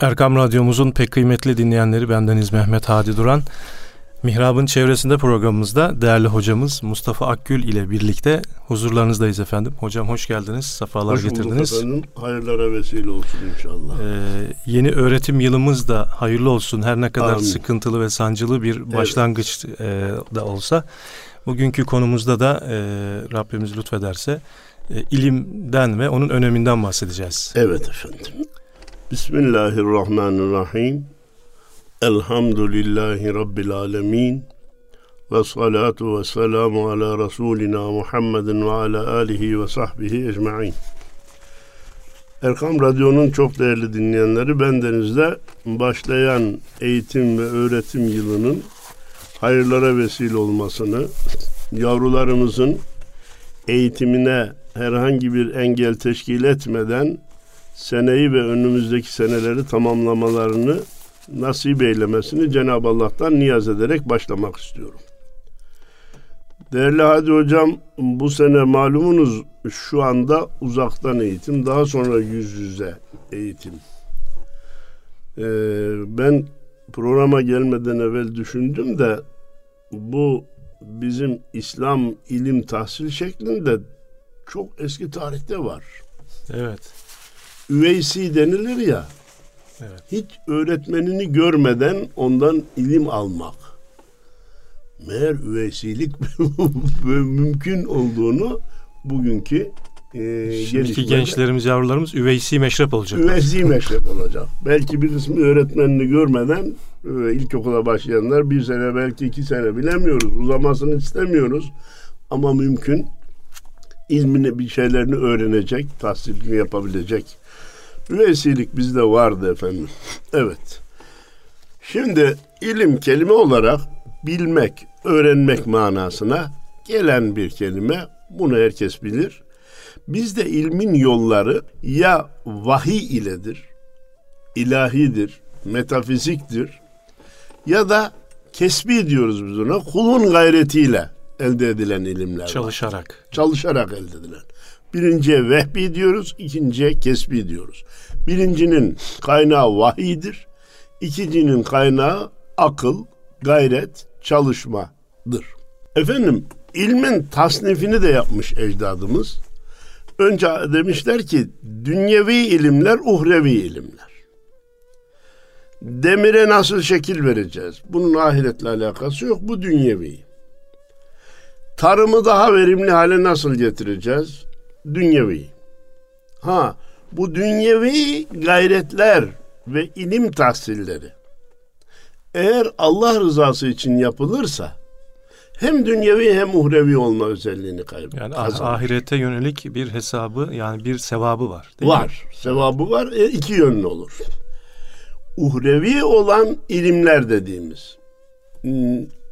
Erkam Radyomuzun pek kıymetli dinleyenleri bendeniz Mehmet Hadi Duran. Mihrab'ın çevresinde programımızda değerli hocamız Mustafa Akgül ile birlikte huzurlarınızdayız efendim. Hocam hoş geldiniz, sefalar hoş getirdiniz. Hoş efendim, hayırlara vesile olsun inşallah. Ee, yeni öğretim yılımız da hayırlı olsun. Her ne kadar Amin. sıkıntılı ve sancılı bir başlangıç evet. e, da olsa. Bugünkü konumuzda da e, Rabbimiz lütfederse e, ilimden ve onun öneminden bahsedeceğiz. Evet efendim. Bismillahirrahmanirrahim. Elhamdülillahi Rabbil alemin. Ve salatu ve selamu ala Resulina Muhammedin ve ala alihi ve sahbihi ecma'in. Erkam Radyo'nun çok değerli dinleyenleri bendenizde başlayan eğitim ve öğretim yılının hayırlara vesile olmasını, yavrularımızın eğitimine herhangi bir engel teşkil etmeden seneyi ve önümüzdeki seneleri tamamlamalarını nasip eylemesini Cenab-ı Allah'tan niyaz ederek başlamak istiyorum. Değerli Hadi Hocam bu sene malumunuz şu anda uzaktan eğitim daha sonra yüz yüze eğitim. Ee, ben programa gelmeden evvel düşündüm de bu bizim İslam ilim tahsil şeklinde çok eski tarihte var. Evet. Üveysi denilir ya. Evet. Hiç öğretmenini görmeden ondan ilim almak. Meğer üveysilik mümkün olduğunu bugünkü e, Şimdiki gençlerimiz, yavrularımız üveysi meşrep olacak. Üveysi meşrep olacak. belki bir kısmı öğretmenini görmeden e, ilkokula başlayanlar bir sene belki iki sene bilemiyoruz. Uzamasını istemiyoruz. Ama mümkün. İzmini bir şeylerini öğrenecek, tahsilini yapabilecek. Üveysilik bizde vardı efendim. Evet. Şimdi ilim kelime olarak bilmek, öğrenmek manasına gelen bir kelime. Bunu herkes bilir. Bizde ilmin yolları ya vahiy iledir, ilahidir, metafiziktir ya da kesbi diyoruz biz ona kulun gayretiyle elde edilen ilimler. Çalışarak. Var. Çalışarak elde edilen. Birinciye vehbi diyoruz, ikinciye kesbi diyoruz. Birincinin kaynağı vahiydir, ikincinin kaynağı akıl, gayret, çalışmadır. Efendim ilmin tasnifini de yapmış ecdadımız. Önce demişler ki dünyevi ilimler, uhrevi ilimler. Demire nasıl şekil vereceğiz? Bunun ahiretle alakası yok. Bu dünyevi. Tarımı daha verimli hale nasıl getireceğiz? Dünyevi. Ha, bu dünyevi gayretler ve ilim tahsilleri eğer Allah rızası için yapılırsa hem dünyevi hem uhrevi olma özelliğini kaybeder. Yani kazanır. ahirete yönelik bir hesabı yani bir sevabı var. Değil var. Mi? Sevabı var. E, iki yönlü olur. Uhrevi olan ilimler dediğimiz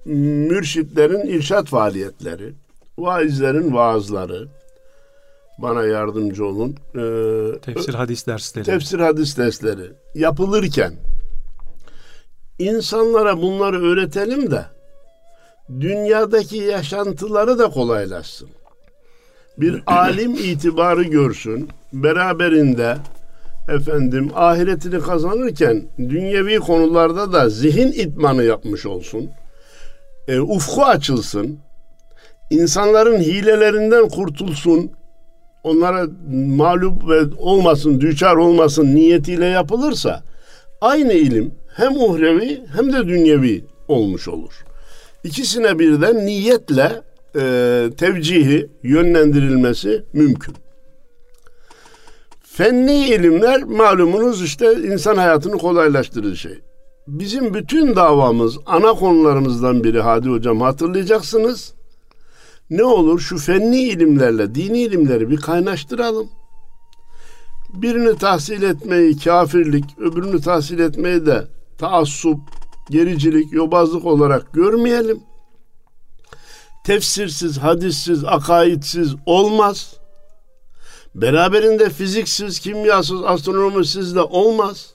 mürşitlerin irşat faaliyetleri, vaizlerin vaazları, bana yardımcı olun. Ee, tefsir hadis dersleri. Tefsir hadis dersleri yapılırken insanlara bunları öğretelim de dünyadaki yaşantıları da kolaylaşsın. Bir alim itibarı görsün. Beraberinde efendim ahiretini kazanırken dünyevi konularda da zihin itmanı yapmış olsun. E, ufku açılsın. İnsanların hilelerinden kurtulsun. Onlara mağlup ve olmasın, düçar olmasın niyetiyle yapılırsa aynı ilim hem uhrevi hem de dünyevi olmuş olur. İkisine birden niyetle e, tevcihi yönlendirilmesi mümkün. Fenni ilimler malumunuz işte insan hayatını kolaylaştırır şey. Bizim bütün davamız ana konularımızdan biri Hadi Hocam hatırlayacaksınız. Ne olur şu fenni ilimlerle dini ilimleri bir kaynaştıralım. Birini tahsil etmeyi kafirlik, öbürünü tahsil etmeyi de taassup, gericilik, yobazlık olarak görmeyelim. Tefsirsiz, hadissiz, akaidsiz olmaz. Beraberinde fiziksiz, kimyasız, astronomisiz de olmaz.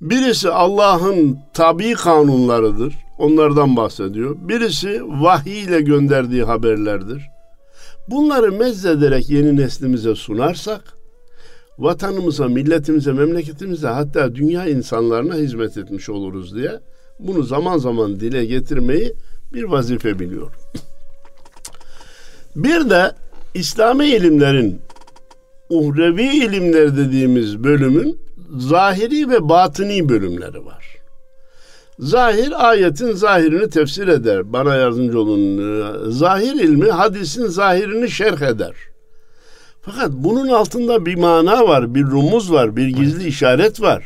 Birisi Allah'ın tabi kanunlarıdır. Onlardan bahsediyor. Birisi vahiy ile gönderdiği haberlerdir. Bunları mezzederek yeni neslimize sunarsak vatanımıza, milletimize, memleketimize hatta dünya insanlarına hizmet etmiş oluruz diye bunu zaman zaman dile getirmeyi bir vazife biliyorum. Bir de İslami ilimlerin uhrevi ilimler dediğimiz bölümün zahiri ve batini bölümleri var. Zahir ayetin zahirini tefsir eder. Bana yardımcı olun. Zahir ilmi hadisin zahirini şerh eder. Fakat bunun altında bir mana var, bir rumuz var, bir gizli işaret var.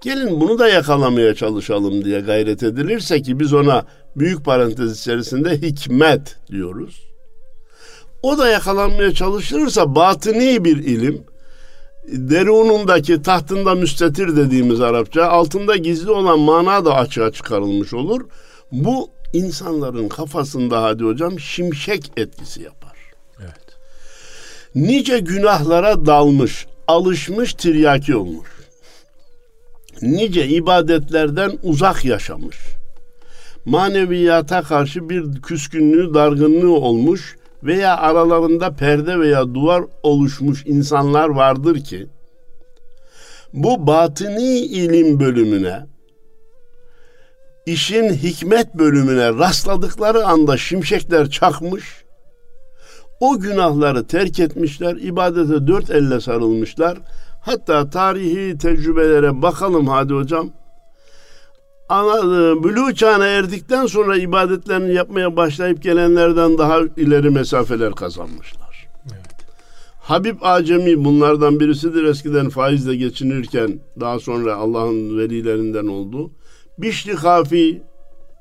Gelin bunu da yakalamaya çalışalım diye gayret edilirse ki biz ona büyük parantez içerisinde hikmet diyoruz. O da yakalanmaya çalışılırsa batini bir ilim, derunundaki tahtında müstetir dediğimiz Arapça altında gizli olan mana da açığa çıkarılmış olur. Bu insanların kafasında hadi hocam şimşek etkisi yapar. Evet. Nice günahlara dalmış, alışmış tiryaki olmuş. Nice ibadetlerden uzak yaşamış. Maneviyata karşı bir küskünlüğü, dargınlığı olmuş veya aralarında perde veya duvar oluşmuş insanlar vardır ki bu batini ilim bölümüne işin hikmet bölümüne rastladıkları anda şimşekler çakmış o günahları terk etmişler ibadete dört elle sarılmışlar. Hatta tarihi tecrübelere bakalım hadi hocam bülü çağına erdikten sonra ibadetlerini yapmaya başlayıp gelenlerden daha ileri mesafeler kazanmışlar. Evet. Habib Acemi bunlardan birisidir. Eskiden faizle geçinirken daha sonra Allah'ın velilerinden oldu. Bişli Kafi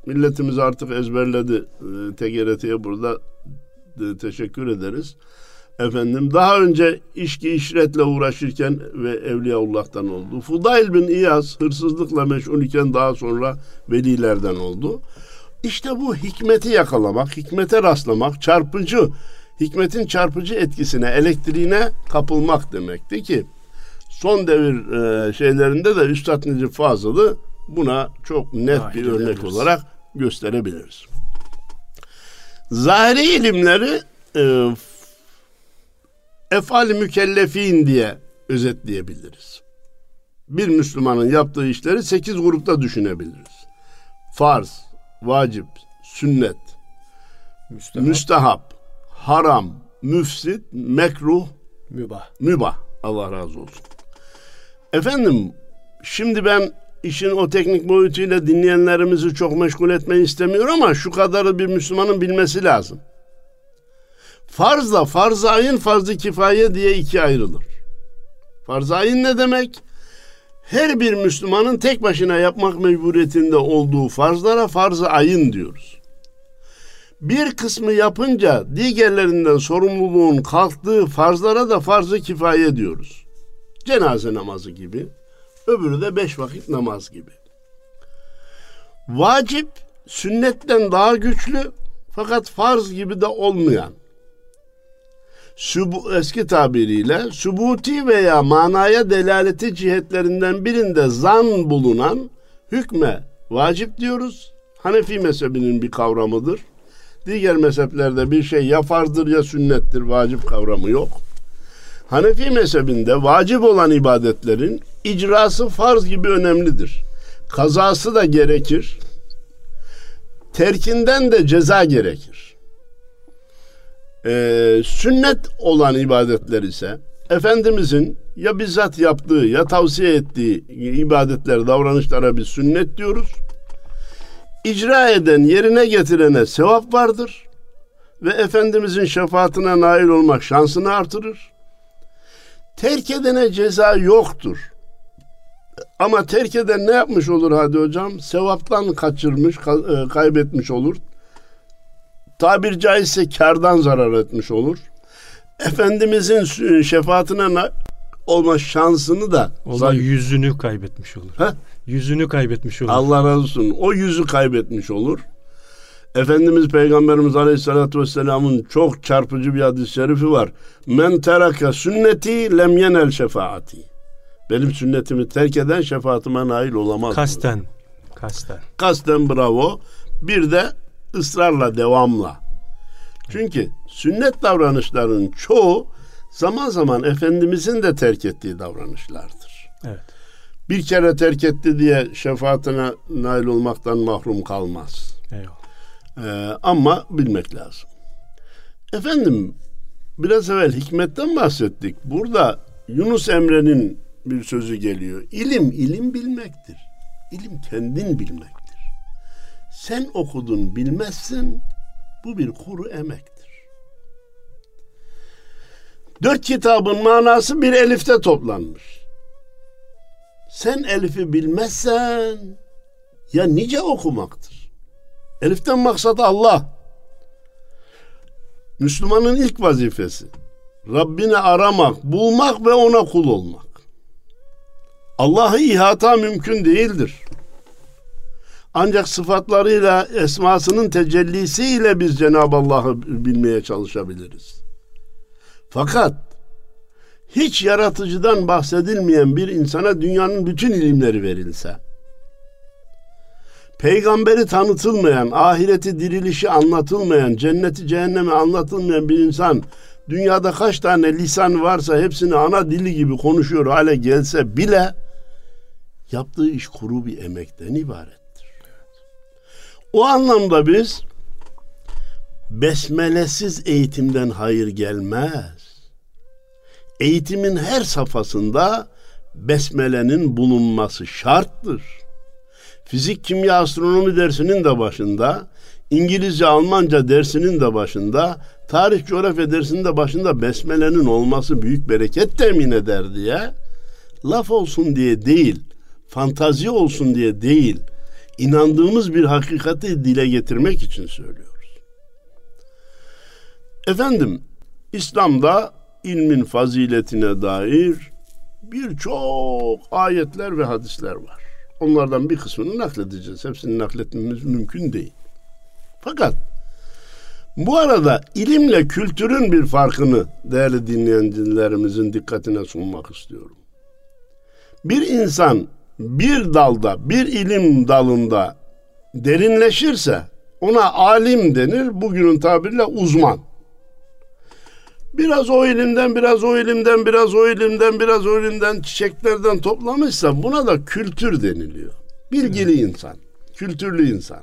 milletimiz artık ezberledi. E, TGRT'ye burada e, teşekkür ederiz. Efendim daha önce işki işretle uğraşırken ve Evliyaullah'tan oldu. Fudayl bin İyaz hırsızlıkla meşgul iken daha sonra velilerden oldu. İşte bu hikmeti yakalamak, hikmete rastlamak, çarpıcı, hikmetin çarpıcı etkisine, elektriğine kapılmak demekti ki son devir e, şeylerinde de Üstad Necip Fazıl'ı buna çok net bir örnek olarak gösterebiliriz. Zahiri ilimleri e, efal mükellefin diye özetleyebiliriz. Bir Müslümanın yaptığı işleri sekiz grupta düşünebiliriz. Farz, vacip, sünnet, müstehap, müstehap haram, müfsit, mekruh, mübah. Mübah. Allah razı olsun. Efendim, şimdi ben işin o teknik boyutuyla dinleyenlerimizi çok meşgul etmeyi istemiyorum ama şu kadarı bir Müslümanın bilmesi lazım. Farzla farz-ı ayın farz-ı kifaye diye iki ayrılır. Farz-ı ayın ne demek? Her bir Müslümanın tek başına yapmak mecburiyetinde olduğu farzlara farz-ı ayın diyoruz. Bir kısmı yapınca diğerlerinden sorumluluğun kalktığı farzlara da farz-ı kifaye diyoruz. Cenaze namazı gibi, öbürü de beş vakit namaz gibi. Vacip sünnetten daha güçlü fakat farz gibi de olmayan Sübu, eski tabiriyle sübuti veya manaya delaleti cihetlerinden birinde zan bulunan hükme vacip diyoruz. Hanefi mezhebinin bir kavramıdır. Diğer mezheplerde bir şey ya farzdır ya sünnettir, vacip kavramı yok. Hanefi mezhebinde vacip olan ibadetlerin icrası farz gibi önemlidir. Kazası da gerekir. Terkinden de ceza gerekir. Ee, sünnet olan ibadetler ise Efendimizin ya bizzat yaptığı ya tavsiye ettiği ibadetler, davranışlara bir sünnet diyoruz. İcra eden, yerine getirene sevap vardır ve Efendimizin şefaatine nail olmak şansını artırır. Terk edene ceza yoktur. Ama terk eden ne yapmış olur hadi hocam? Sevaptan kaçırmış, e, kaybetmiş olur tabir caizse kardan zarar etmiş olur. Efendimizin şefaatine olma şansını da o da yüzünü kaybetmiş olur. Ha? Yüzünü kaybetmiş olur. Allah razı olsun. O yüzü kaybetmiş olur. Efendimiz Peygamberimiz Aleyhisselatü Vesselam'ın çok çarpıcı bir hadis-i şerifi var. Men teraka sünneti lem yenel şefaati. Benim sünnetimi terk eden şefaatime nail olamaz. Kasten. Kasten. Kasten bravo. Bir de ısrarla, devamla. Çünkü sünnet davranışların çoğu zaman zaman Efendimizin de terk ettiği davranışlardır. Evet. Bir kere terk etti diye şefaatine nail olmaktan mahrum kalmaz. Eyvallah. Ee, ama bilmek lazım. Efendim biraz evvel hikmetten bahsettik. Burada Yunus Emre'nin bir sözü geliyor. İlim ilim bilmektir. İlim kendin bilmektir. Sen okudun bilmezsin. Bu bir kuru emektir. Dört kitabın manası bir elifte toplanmış. Sen elifi bilmezsen ya nice okumaktır. Eliften maksat Allah. Müslümanın ilk vazifesi Rabbini aramak, bulmak ve ona kul olmak. Allah'ı ihata mümkün değildir. Ancak sıfatlarıyla, esmasının tecellisiyle biz Cenab-ı Allah'ı bilmeye çalışabiliriz. Fakat hiç yaratıcıdan bahsedilmeyen bir insana dünyanın bütün ilimleri verilse, peygamberi tanıtılmayan, ahireti dirilişi anlatılmayan, cenneti cehennemi anlatılmayan bir insan dünyada kaç tane lisan varsa hepsini ana dili gibi konuşuyor hale gelse bile yaptığı iş kuru bir emekten ibarettir. O anlamda biz besmelesiz eğitimden hayır gelmez. Eğitimin her safhasında besmelenin bulunması şarttır. Fizik, kimya, astronomi dersinin de başında, İngilizce, Almanca dersinin de başında, tarih, coğrafya dersinin de başında besmelenin olması büyük bereket temin eder diye laf olsun diye değil, fantazi olsun diye değil, inandığımız bir hakikati dile getirmek için söylüyoruz. Efendim, İslam'da ilmin faziletine dair birçok ayetler ve hadisler var. Onlardan bir kısmını nakledeceğiz. Hepsini nakletmemiz mümkün değil. Fakat bu arada ilimle kültürün bir farkını değerli dinleyenlerimizin dikkatine sunmak istiyorum. Bir insan bir dalda, bir ilim dalında derinleşirse ona alim denir. Bugünün tabiriyle uzman. Biraz o ilimden, biraz o ilimden, biraz o ilimden, biraz o ilimden çiçeklerden toplamışsa buna da kültür deniliyor. Bilgili insan, kültürlü insan.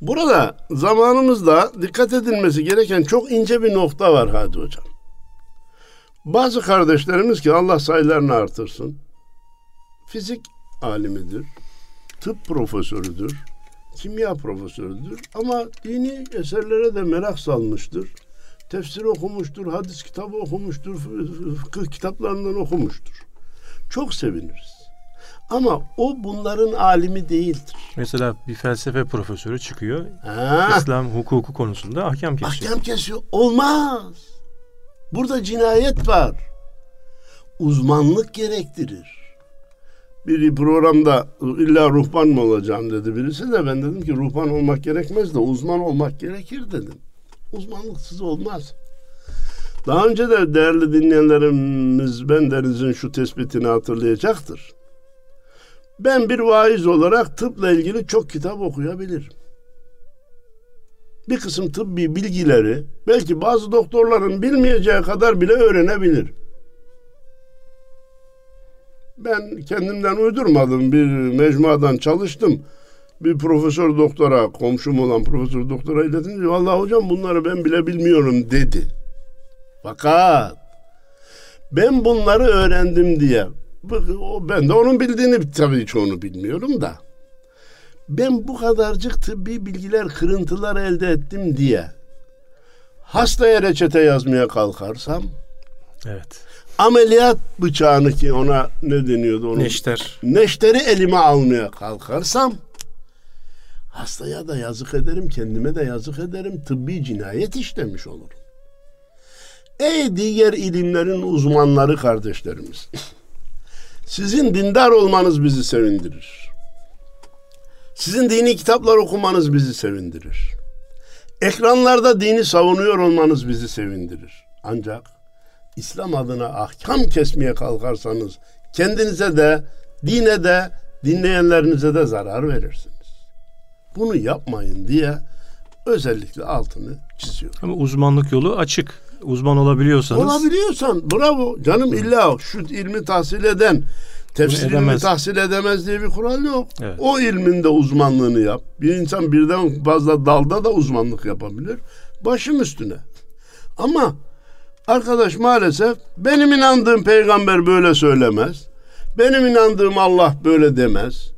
Burada zamanımızda dikkat edilmesi gereken çok ince bir nokta var Hadi Hocam. Bazı kardeşlerimiz ki Allah sayılarını artırsın. Fizik alimidir, tıp profesörüdür, kimya profesörüdür ama dini eserlere de merak salmıştır. Tefsir okumuştur, hadis kitabı okumuştur, fıkıh kitaplarından okumuştur. Çok seviniriz. Ama o bunların alimi değildir. Mesela bir felsefe profesörü çıkıyor. Ha. İslam hukuku konusunda ahkam kesiyor. Ahkam kesiyor. Olmaz. Burada cinayet var. Uzmanlık gerektirir. Bir programda illa ruhban mı olacağım dedi birisi de ben dedim ki ruhban olmak gerekmez de uzman olmak gerekir dedim. Uzmanlıksız olmaz. Daha önce de değerli dinleyenlerimiz ben denizin şu tespitini hatırlayacaktır. Ben bir vaiz olarak tıpla ilgili çok kitap okuyabilirim. Bir kısım tıbbi bilgileri belki bazı doktorların bilmeyeceği kadar bile öğrenebilir. Ben kendimden uydurmadım. Bir mecmuadan çalıştım. Bir profesör doktora, komşum olan profesör doktora iletince vallahi hocam bunları ben bile bilmiyorum dedi. Fakat ben bunları öğrendim diye ben de onun bildiğini tabii çoğunu bilmiyorum da. Ben bu kadarcık tıbbi bilgiler, kırıntılar elde ettim diye hastaya reçete yazmaya kalkarsam Evet. Ameliyat bıçağını ki ona ne deniyordu onun? Neşter. Neşteri elime almaya kalkarsam hastaya da yazık ederim, kendime de yazık ederim. Tıbbi cinayet işlemiş olurum. Ey diğer ilimlerin uzmanları kardeşlerimiz. Sizin dindar olmanız bizi sevindirir. Sizin dini kitaplar okumanız bizi sevindirir. Ekranlarda dini savunuyor olmanız bizi sevindirir. Ancak İslam adına ahkam kesmeye kalkarsanız kendinize de, dine de, dinleyenlerinize de zarar verirsiniz. Bunu yapmayın diye özellikle altını çiziyor. Ama uzmanlık yolu açık. uzman olabiliyorsanız. Olabiliyorsan bravo. Canım illa şu ilmi tahsil eden tefsir ilmi tahsil edemez diye bir kural yok. Evet. O ilmin de uzmanlığını yap. Bir insan birden fazla dalda da uzmanlık yapabilir. Başım üstüne. Ama arkadaş maalesef benim inandığım peygamber böyle söylemez. Benim inandığım Allah böyle demez.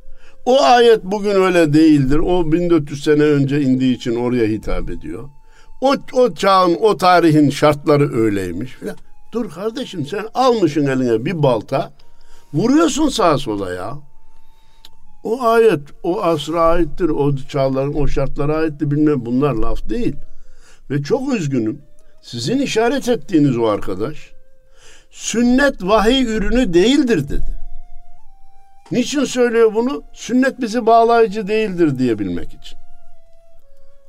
O ayet bugün öyle değildir. O 1400 sene önce indiği için oraya hitap ediyor. O, o çağın, o tarihin şartları öyleymiş. Falan. Dur kardeşim sen almışın eline bir balta. Vuruyorsun sağa sola ya. O ayet o asra aittir. O çağların o şartlara aittir. Bilmem bunlar laf değil. Ve çok üzgünüm. Sizin işaret ettiğiniz o arkadaş sünnet vahiy ürünü değildir dedi. Niçin söylüyor bunu? Sünnet bizi bağlayıcı değildir diyebilmek için.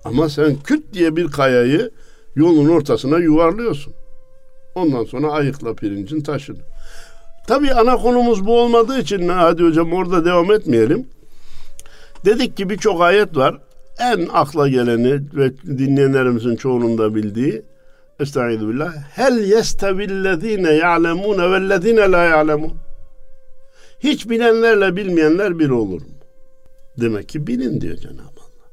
Ama sen küt diye bir kayayı yolun ortasına yuvarlıyorsun. Ondan sonra ayıkla pirincin taşını. Tabii ana konumuz bu olmadığı için hadi hocam orada devam etmeyelim. Dedik ki birçok ayet var. En akla geleni ve dinleyenlerimizin çoğunun da bildiği Estaizu billah. Hel yestevillezine ya'lemune vellezine la ya'lemun. Hiç bilenlerle bilmeyenler bir olur mu? Demek ki bilin diyor Cenab-ı Allah.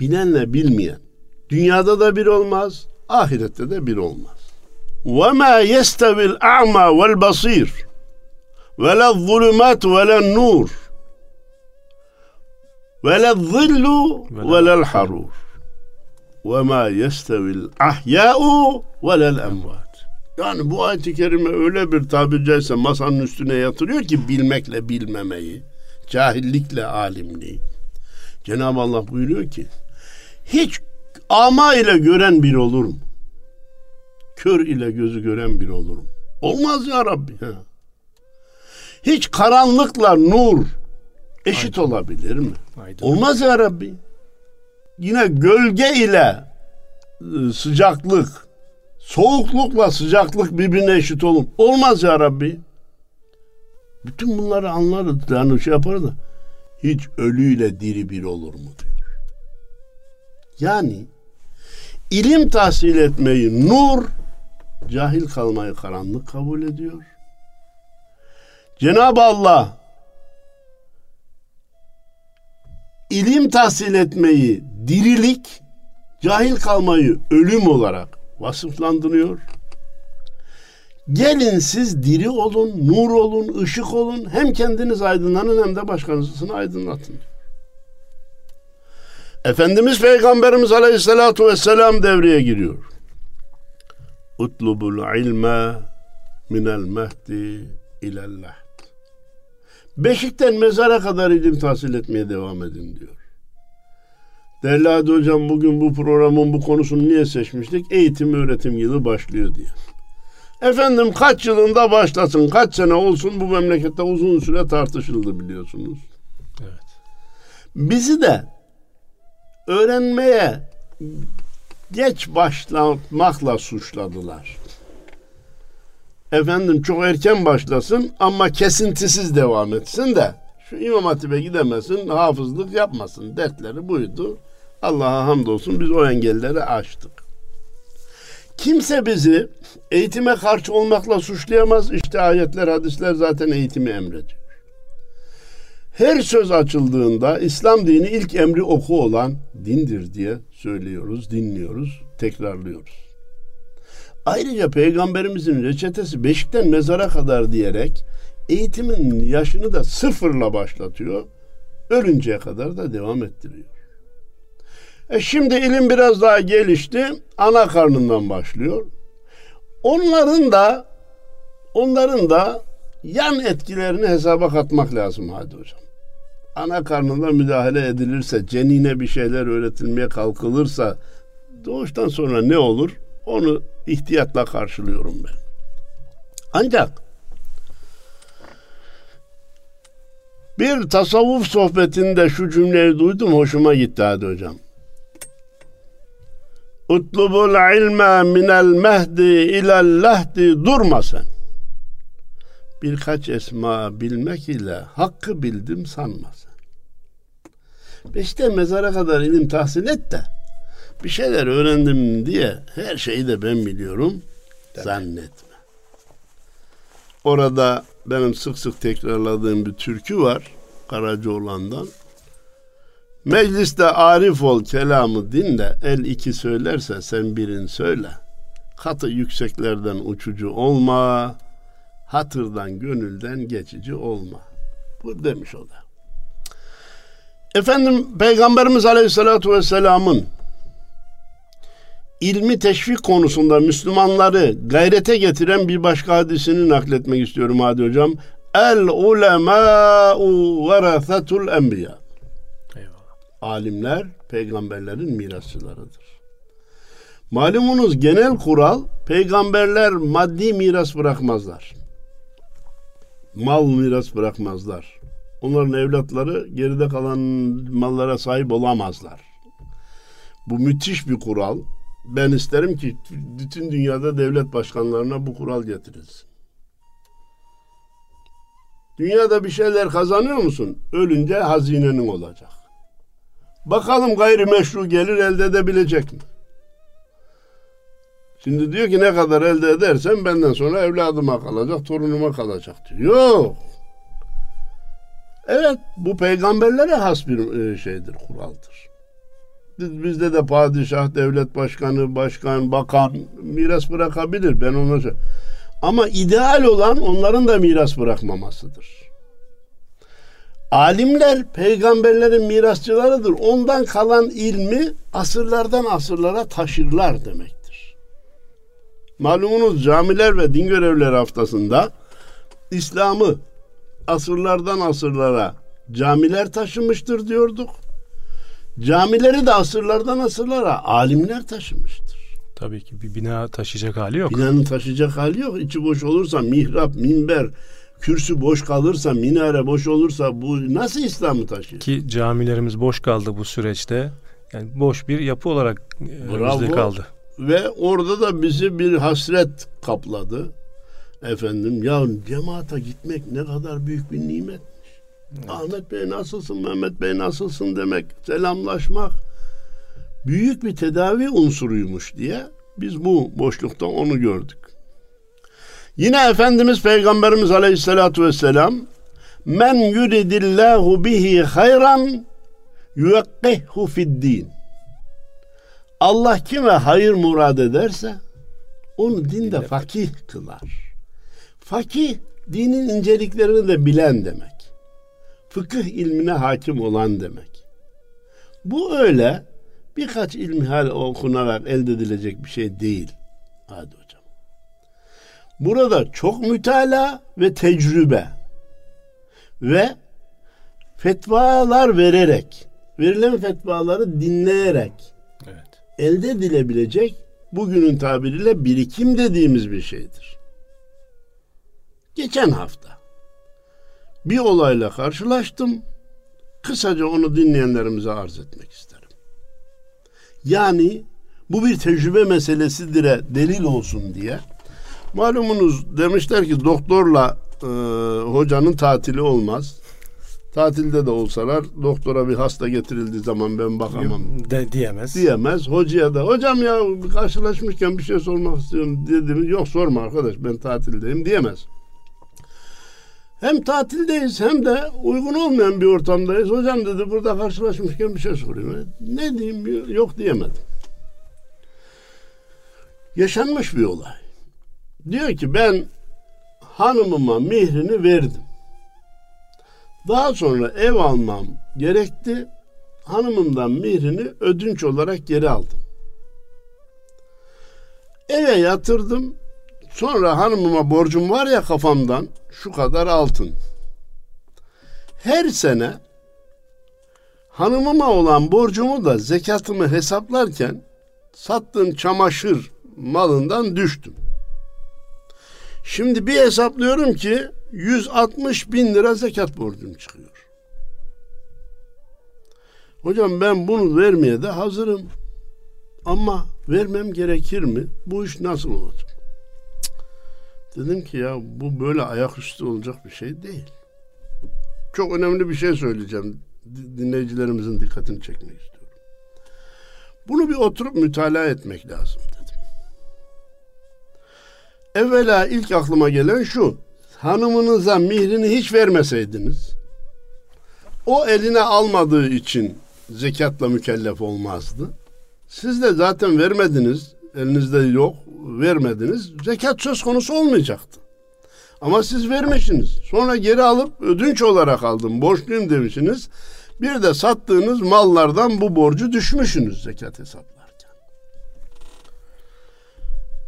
Bilenle bilmeyen dünyada da bir olmaz, ahirette de bir olmaz. Ve ma yestevil a'ma vel basir ve la zulumat ve la nur ve la zillu ve la harur. وَمَا يَسْتَوِي الْأَحْيَاءُ وَلَا الْأَمْوَاتُ yani bu ayet-i kerime öyle bir tabiri caizse masanın üstüne yatırıyor ki bilmekle bilmemeyi, cahillikle alimliği. Cenab-ı Allah buyuruyor ki hiç ama ile gören bir olur mu? Kör ile gözü gören bir olur mu? Olmaz ya Rabbi. Ha. Hiç karanlıkla nur eşit Aydın. olabilir mi? Aydın. Olmaz ya Rabbi. Yine gölge ile ıı, sıcaklık Soğuklukla sıcaklık birbirine eşit olur. Olmaz ya Rabbi. Bütün bunları anlarız. Yani şey yaparız da hiç ölüyle diri bir olur mu diyor. Yani ilim tahsil etmeyi nur, cahil kalmayı karanlık kabul ediyor. Cenab-ı Allah ilim tahsil etmeyi dirilik, cahil kalmayı ölüm olarak vasıflandırıyor. Gelin siz diri olun, nur olun, ışık olun. Hem kendiniz aydınlanın hem de başkanızını aydınlatın. Efendimiz Peygamberimiz Aleyhisselatü Vesselam devreye giriyor. Utlubul ilme minel mehdi ilel lahd. Beşikten mezara kadar ilim tahsil etmeye devam edin diyor. Değerli Hadi Hocam bugün bu programın bu konusunu niye seçmiştik? Eğitim öğretim yılı başlıyor diye. Efendim kaç yılında başlasın, kaç sene olsun bu memlekette uzun süre tartışıldı biliyorsunuz. Evet. Bizi de öğrenmeye geç başlamakla suçladılar. Efendim çok erken başlasın ama kesintisiz devam etsin de şu İmam Hatip'e gidemesin, hafızlık yapmasın. Dertleri buydu. Allah'a hamdolsun biz o engelleri aştık. Kimse bizi eğitime karşı olmakla suçlayamaz. İşte ayetler, hadisler zaten eğitimi emrediyor. Her söz açıldığında İslam dini ilk emri oku olan dindir diye söylüyoruz, dinliyoruz, tekrarlıyoruz. Ayrıca peygamberimizin reçetesi beşikten mezara kadar diyerek eğitimin yaşını da sıfırla başlatıyor. Ölünceye kadar da devam ettiriyor. E şimdi ilim biraz daha gelişti. Ana karnından başlıyor. Onların da onların da yan etkilerini hesaba katmak lazım hadi hocam. Ana karnında müdahale edilirse, cenine bir şeyler öğretilmeye kalkılırsa doğuştan sonra ne olur? Onu ihtiyatla karşılıyorum ben. Ancak bir tasavvuf sohbetinde şu cümleyi duydum hoşuma gitti hadi hocam. Utlubul ilme minel mehdi ilel lehdi durma sen. Birkaç esma bilmek ile hakkı bildim sanma sen. Beşte mezara kadar ilim tahsil et de bir şeyler öğrendim diye her şeyi de ben biliyorum Tabii. zannetme. Orada benim sık sık tekrarladığım bir türkü var Karacaoğlan'dan. Mecliste arif ol kelamı dinle el iki söylerse sen birin söyle. Katı yükseklerden uçucu olma, hatırdan gönülden geçici olma. Bu demiş o da. Efendim Peygamberimiz Aleyhisselatü Vesselam'ın ilmi teşvik konusunda Müslümanları gayrete getiren bir başka hadisini nakletmek istiyorum Hadi Hocam. El ulemâ'u verasetul enbiya. Alimler peygamberlerin mirasçılarıdır. Malumunuz genel kural peygamberler maddi miras bırakmazlar. Mal miras bırakmazlar. Onların evlatları geride kalan mallara sahip olamazlar. Bu müthiş bir kural. Ben isterim ki bütün dünyada devlet başkanlarına bu kural getirilsin. Dünyada bir şeyler kazanıyor musun? Ölünce hazinenin olacak. Bakalım gayrimeşru gelir elde edebilecek mi? Şimdi diyor ki ne kadar elde edersen benden sonra evladıma kalacak, torunuma kalacak diyor. Yok. Evet bu peygamberlere has bir e, şeydir, kuraldır. Bizde de padişah, devlet başkanı, başkan, bakan miras bırakabilir. Ben ona Ama ideal olan onların da miras bırakmamasıdır. Alimler peygamberlerin mirasçılarıdır. Ondan kalan ilmi asırlardan asırlara taşırlar demektir. Malumunuz camiler ve din görevleri haftasında İslam'ı asırlardan asırlara camiler taşımıştır diyorduk. Camileri de asırlardan asırlara alimler taşımıştır. Tabii ki bir bina taşıyacak hali yok. Binanın taşıyacak hali yok. İçi boş olursa mihrap, minber, kürsü boş kalırsa, minare boş olursa bu nasıl İslam'ı taşıyor? Ki camilerimiz boş kaldı bu süreçte. Yani boş bir yapı olarak e, Bravo. kaldı. Ve orada da bizi bir hasret kapladı. Efendim ya cemaate gitmek ne kadar büyük bir nimetmiş. Evet. Ahmet Bey nasılsın, Mehmet Bey nasılsın demek, selamlaşmak büyük bir tedavi unsuruymuş diye biz bu boşlukta onu gördük. Yine Efendimiz Peygamberimiz Aleyhisselatü Vesselam men yuridillahu bihi hayran yuvekkihhu fid Allah kime hayır murad ederse onu dinde fakih kılar. Fakih dinin inceliklerini de bilen demek. Fıkıh ilmine hakim olan demek. Bu öyle birkaç ilmihal okunarak elde edilecek bir şey değil. Hadi. Burada çok mütala ve tecrübe ve fetvalar vererek, verilen fetvaları dinleyerek evet. elde edilebilecek bugünün tabiriyle birikim dediğimiz bir şeydir. Geçen hafta bir olayla karşılaştım. Kısaca onu dinleyenlerimize arz etmek isterim. Yani bu bir tecrübe meselesidir delil olsun diye. Malumunuz demişler ki doktorla e, hocanın tatili olmaz. Tatilde de olsalar doktora bir hasta getirildiği zaman ben bakamam. De, diyemez. Diyemez. Hocaya da hocam ya karşılaşmışken bir şey sormak istiyorum dedim. Yok sorma arkadaş ben tatildeyim diyemez. Hem tatildeyiz hem de uygun olmayan bir ortamdayız. Hocam dedi burada karşılaşmışken bir şey sorayım. Ne diyeyim yok diyemedim. Yaşanmış bir olay. Diyor ki ben hanımıma mihrini verdim. Daha sonra ev almam gerekti. Hanımımdan mihrini ödünç olarak geri aldım. Eve yatırdım. Sonra hanımıma borcum var ya kafamdan şu kadar altın. Her sene hanımıma olan borcumu da zekatımı hesaplarken sattığım çamaşır malından düştüm. Şimdi bir hesaplıyorum ki 160 bin lira zekat borcum çıkıyor. Hocam ben bunu vermeye de hazırım. Ama vermem gerekir mi? Bu iş nasıl olacak? Dedim ki ya bu böyle ayaküstü olacak bir şey değil. Çok önemli bir şey söyleyeceğim. Dinleyicilerimizin dikkatini çekmek istiyorum. Bunu bir oturup mütalaa etmek lazım. Evvela ilk aklıma gelen şu. Hanımınıza mihrini hiç vermeseydiniz o eline almadığı için zekatla mükellef olmazdı. Siz de zaten vermediniz, elinizde yok, vermediniz. Zekat söz konusu olmayacaktı. Ama siz vermişsiniz. Sonra geri alıp ödünç olarak aldım, borçluyum demişsiniz. Bir de sattığınız mallardan bu borcu düşmüşsünüz zekat hesaplarken.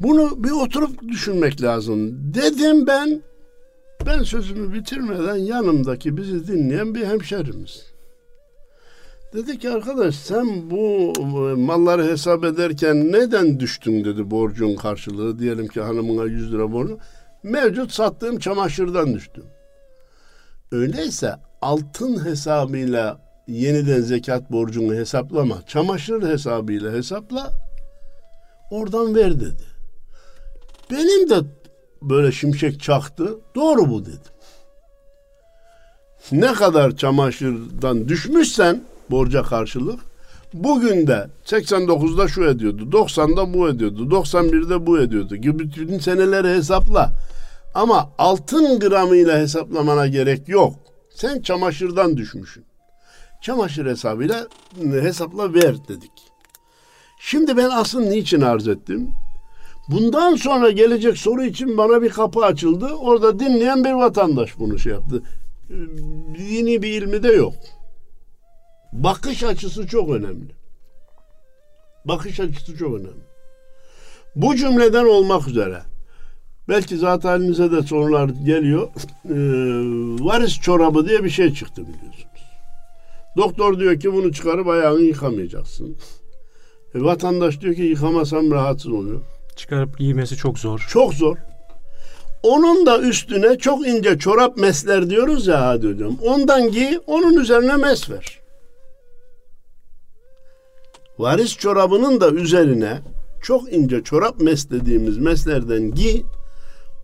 Bunu bir oturup düşünmek lazım. Dedim ben, ben sözümü bitirmeden yanımdaki bizi dinleyen bir hemşerimiz. Dedi ki arkadaş sen bu malları hesap ederken neden düştün dedi borcun karşılığı. Diyelim ki hanımına 100 lira borcu. Mevcut sattığım çamaşırdan düştüm. Öyleyse altın hesabıyla yeniden zekat borcunu hesaplama. Çamaşır hesabıyla hesapla. Oradan ver dedi. Benim de böyle şimşek çaktı. Doğru bu dedim. Ne kadar çamaşırdan düşmüşsen borca karşılık bugün de 89'da şu ediyordu, 90'da bu ediyordu, 91'de bu ediyordu gibi bütün seneleri hesapla. Ama altın gramıyla hesaplamana gerek yok. Sen çamaşırdan düşmüşsün. Çamaşır hesabıyla hesapla ver dedik. Şimdi ben asıl niçin arz ettim? Bundan sonra gelecek soru için bana bir kapı açıldı. Orada dinleyen bir vatandaş bunu şey yaptı. Dini bir ilmi de yok. Bakış açısı çok önemli. Bakış açısı çok önemli. Bu cümleden olmak üzere belki zaten halinize de sorular geliyor. Ee, varis çorabı diye bir şey çıktı biliyorsunuz. Doktor diyor ki bunu çıkarıp ayağını yıkamayacaksın. E, vatandaş diyor ki yıkamasam rahatsız oluyor. Çıkarıp giymesi çok zor. Çok zor. Onun da üstüne çok ince çorap mesler diyoruz ya hadi hocam. Ondan giy, onun üzerine mes ver. Varis çorabının da üzerine çok ince çorap mes dediğimiz meslerden giy.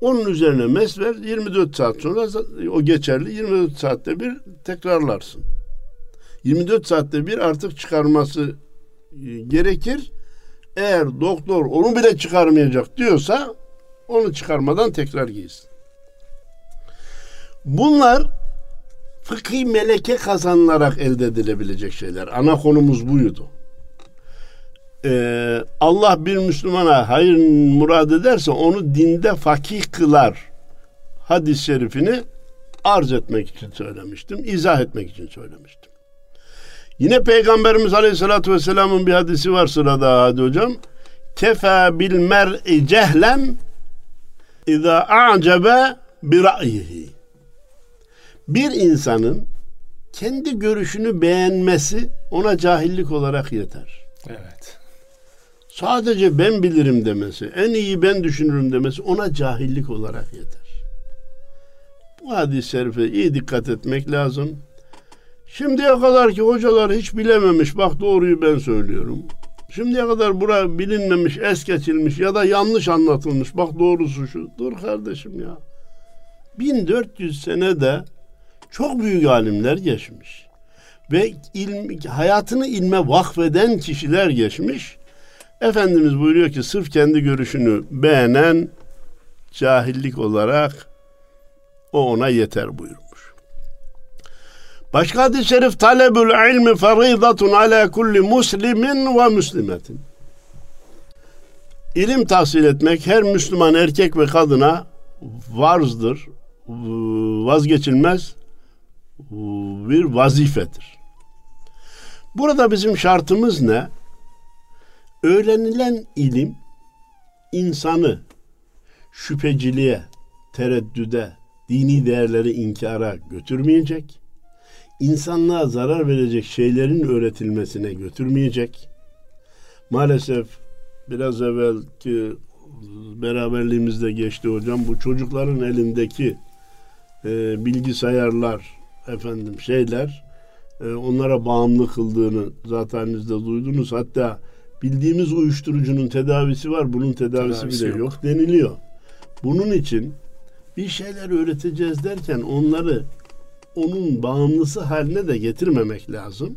Onun üzerine mes ver. 24 saat sonra o geçerli. 24 saatte bir tekrarlarsın. 24 saatte bir artık çıkarması e, gerekir. Eğer doktor onu bile çıkarmayacak diyorsa onu çıkarmadan tekrar giysin. Bunlar fıkhi meleke kazanılarak elde edilebilecek şeyler. Ana konumuz buydu e, Allah bir Müslümana hayır murad ederse onu dinde fakih kılar hadis-i şerifini arz etmek için söylemiştim. izah etmek için söylemiştim. Yine Peygamberimiz Aleyhisselatü Vesselam'ın bir hadisi var sırada hadi hocam. Kefa bil mer'i cehlen İza a'cebe bi ra'yihi. Bir insanın kendi görüşünü beğenmesi ona cahillik olarak yeter. Evet. Sadece ben bilirim demesi, en iyi ben düşünürüm demesi ona cahillik olarak yeter. Bu hadis-i şerife iyi dikkat etmek lazım. Şimdiye kadar ki hocalar hiç bilememiş, bak doğruyu ben söylüyorum. Şimdiye kadar bura bilinmemiş, es geçilmiş ya da yanlış anlatılmış. Bak doğrusu şu. Dur kardeşim ya. 1400 senede çok büyük alimler geçmiş. Ve ilm, hayatını ilme vakfeden kişiler geçmiş. Efendimiz buyuruyor ki sırf kendi görüşünü beğenen cahillik olarak o ona yeter buyurmuş. Başka hadis-i şerif talebül ilmi faridatun ala kulli muslimin ve muslimetin. İlim tahsil etmek her Müslüman erkek ve kadına varzdır, vazgeçilmez bir vazifedir. Burada bizim şartımız ne? Öğrenilen ilim insanı şüpheciliğe, tereddüde, dini değerleri inkara götürmeyecek, insanlığa zarar verecek şeylerin öğretilmesine götürmeyecek. Maalesef biraz evvelki beraberliğimizde geçti hocam bu çocukların elindeki e, bilgisayarlar efendim şeyler e, onlara bağımlı kıldığını zaten de duydunuz. Hatta bildiğimiz uyuşturucunun tedavisi var. Bunun tedavisi, tedavisi bile yok. yok deniliyor. Bunun için bir şeyler öğreteceğiz derken onları onun bağımlısı haline de getirmemek lazım.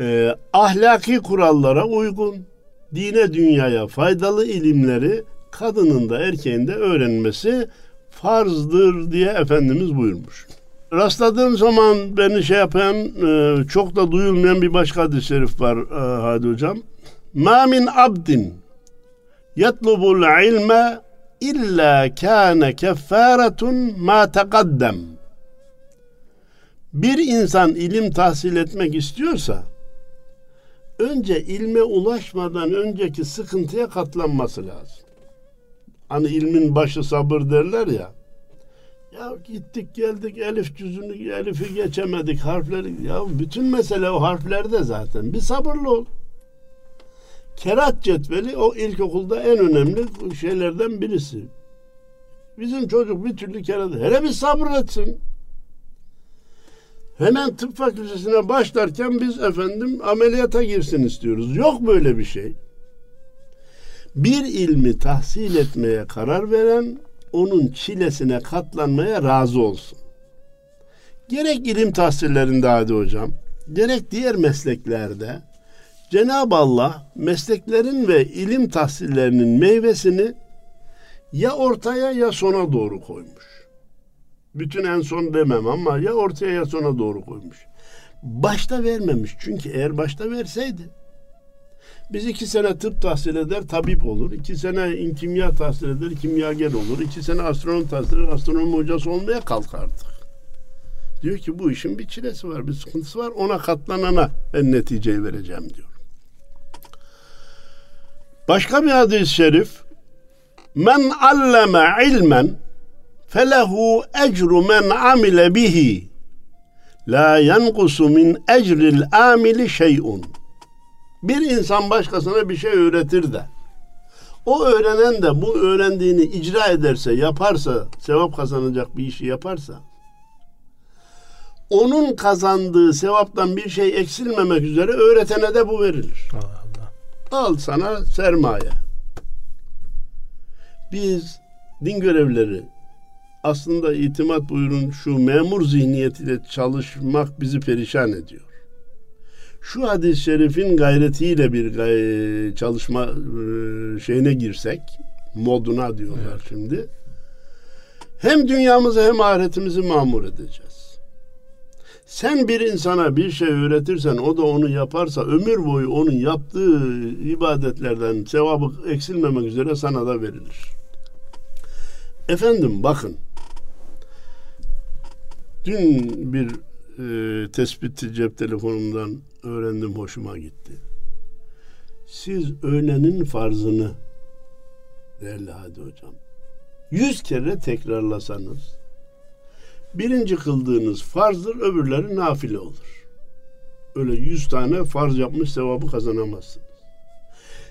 e, ahlaki kurallara uygun, dine dünyaya faydalı ilimleri kadının da erkeğin de öğrenmesi farzdır diye Efendimiz buyurmuş. Rastladığım zaman beni şey yapan e, çok da duyulmayan bir başka hadis-i şerif var e, Hadi Hocam. Ma min abdin yetlubul ilme illa kâne keffaretun ma tekaddem. Bir insan ilim tahsil etmek istiyorsa önce ilme ulaşmadan önceki sıkıntıya katlanması lazım. Hani ilmin başı sabır derler ya. Ya gittik geldik elif cüzünü elifi geçemedik harfleri. Ya bütün mesele o harflerde zaten. Bir sabırlı ol. Kerat cetveli o ilkokulda en önemli şeylerden birisi. Bizim çocuk bir türlü kerat. Hele bir sabretsin. Hemen tıp fakültesine başlarken biz efendim ameliyata girsin istiyoruz. Yok böyle bir şey. Bir ilmi tahsil etmeye karar veren onun çilesine katlanmaya razı olsun. Gerek ilim tahsillerinde hadi hocam, gerek diğer mesleklerde Cenab-ı Allah mesleklerin ve ilim tahsillerinin meyvesini ya ortaya ya sona doğru koymuş. Bütün en son demem ama ya ortaya ya sona doğru koymuş. Başta vermemiş. Çünkü eğer başta verseydi biz iki sene tıp tahsil eder, tabip olur. iki sene kimya tahsil eder, kimyager olur. iki sene astronom tahsil eder, astronom hocası olmaya kalkardık. Diyor ki bu işin bir çilesi var, bir sıkıntısı var. Ona katlanana ben neticeyi vereceğim diyor. Başka bir hadis-i şerif Men alleme ilmen felehu ecru men amile bihi la yenkusu min ecril amili şey'un bir insan başkasına bir şey öğretir de o öğrenen de bu öğrendiğini icra ederse, yaparsa, sevap kazanacak bir işi yaparsa onun kazandığı sevaptan bir şey eksilmemek üzere öğretene de bu verilir. Allah Allah. Al sana sermaye. Biz din görevlileri aslında itimat buyurun şu memur zihniyetiyle çalışmak bizi perişan ediyor şu hadis-i şerifin gayretiyle bir gay- çalışma e, şeyine girsek moduna diyorlar evet. şimdi. Hem dünyamızı hem ahiretimizi mamur edeceğiz. Sen bir insana bir şey öğretirsen o da onu yaparsa ömür boyu onun yaptığı ibadetlerden sevabı eksilmemek üzere sana da verilir. Efendim bakın dün bir e, tespiti cep telefonumdan öğrendim hoşuma gitti. Siz öğlenin farzını değerli hadi hocam yüz kere tekrarlasanız birinci kıldığınız farzdır öbürleri nafile olur. Öyle yüz tane farz yapmış sevabı kazanamazsınız.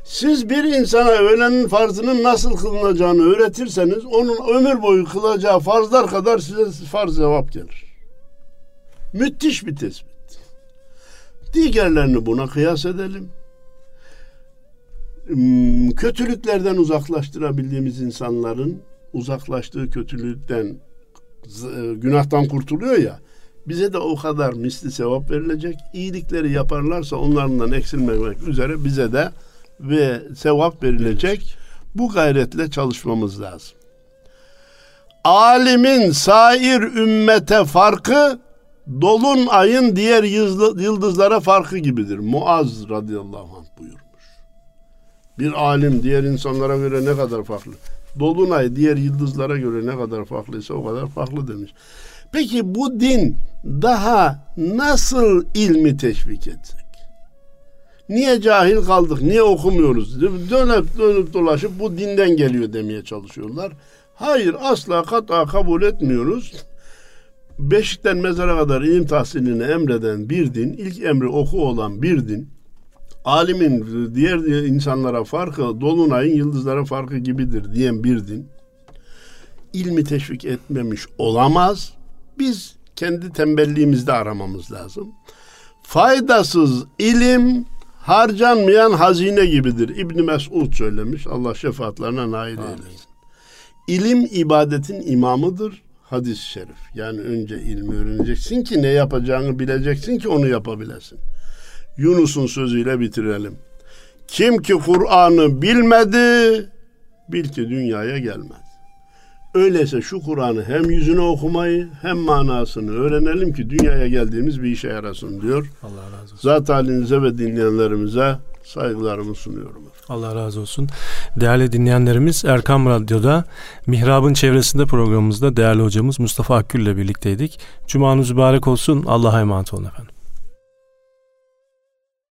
Siz bir insana öğlenin farzının nasıl kılınacağını öğretirseniz onun ömür boyu kılacağı farzlar kadar size farz cevap gelir. Müthiş bir tespit. Diğerlerini buna kıyas edelim. Hmm, kötülüklerden uzaklaştırabildiğimiz insanların uzaklaştığı kötülükten e, günahtan kurtuluyor ya bize de o kadar misli sevap verilecek. İyilikleri yaparlarsa onlardan eksilmemek üzere bize de ve sevap verilecek. Bu gayretle çalışmamız lazım. Alimin sair ümmete farkı dolun ayın diğer yıldızlara farkı gibidir. Muaz radıyallahu anh buyurmuş. Bir alim diğer insanlara göre ne kadar farklı. Dolunay diğer yıldızlara göre ne kadar farklıysa o kadar farklı demiş. Peki bu din daha nasıl ilmi teşvik edecek? Niye cahil kaldık? Niye okumuyoruz? Dönüp dönüp dolaşıp bu dinden geliyor demeye çalışıyorlar. Hayır asla kata kabul etmiyoruz. Beşikten mezara kadar ilim tahsilini emreden bir din, ilk emri oku olan bir din, alimin diğer insanlara farkı, dolunayın yıldızlara farkı gibidir diyen bir din, ilmi teşvik etmemiş olamaz. Biz kendi tembelliğimizde aramamız lazım. Faydasız ilim harcanmayan hazine gibidir. İbn Mesud söylemiş. Allah şefaatlerine nail eylesin. İlim ibadetin imamıdır hadis-i şerif. Yani önce ilmi öğreneceksin ki ne yapacağını bileceksin ki onu yapabilesin. Yunus'un sözüyle bitirelim. Kim ki Kur'an'ı bilmedi, bil ki dünyaya gelmez. Öyleyse şu Kur'an'ı hem yüzüne okumayı hem manasını öğrenelim ki dünyaya geldiğimiz bir işe yarasın diyor. Allah razı olsun. Zat halinize ve dinleyenlerimize saygılarımı sunuyorum. Allah razı olsun. Değerli dinleyenlerimiz Erkam Radyo'da Mihrab'ın çevresinde programımızda değerli hocamız Mustafa Akgül ile birlikteydik. Cumanız mübarek olsun. Allah'a emanet olun efendim.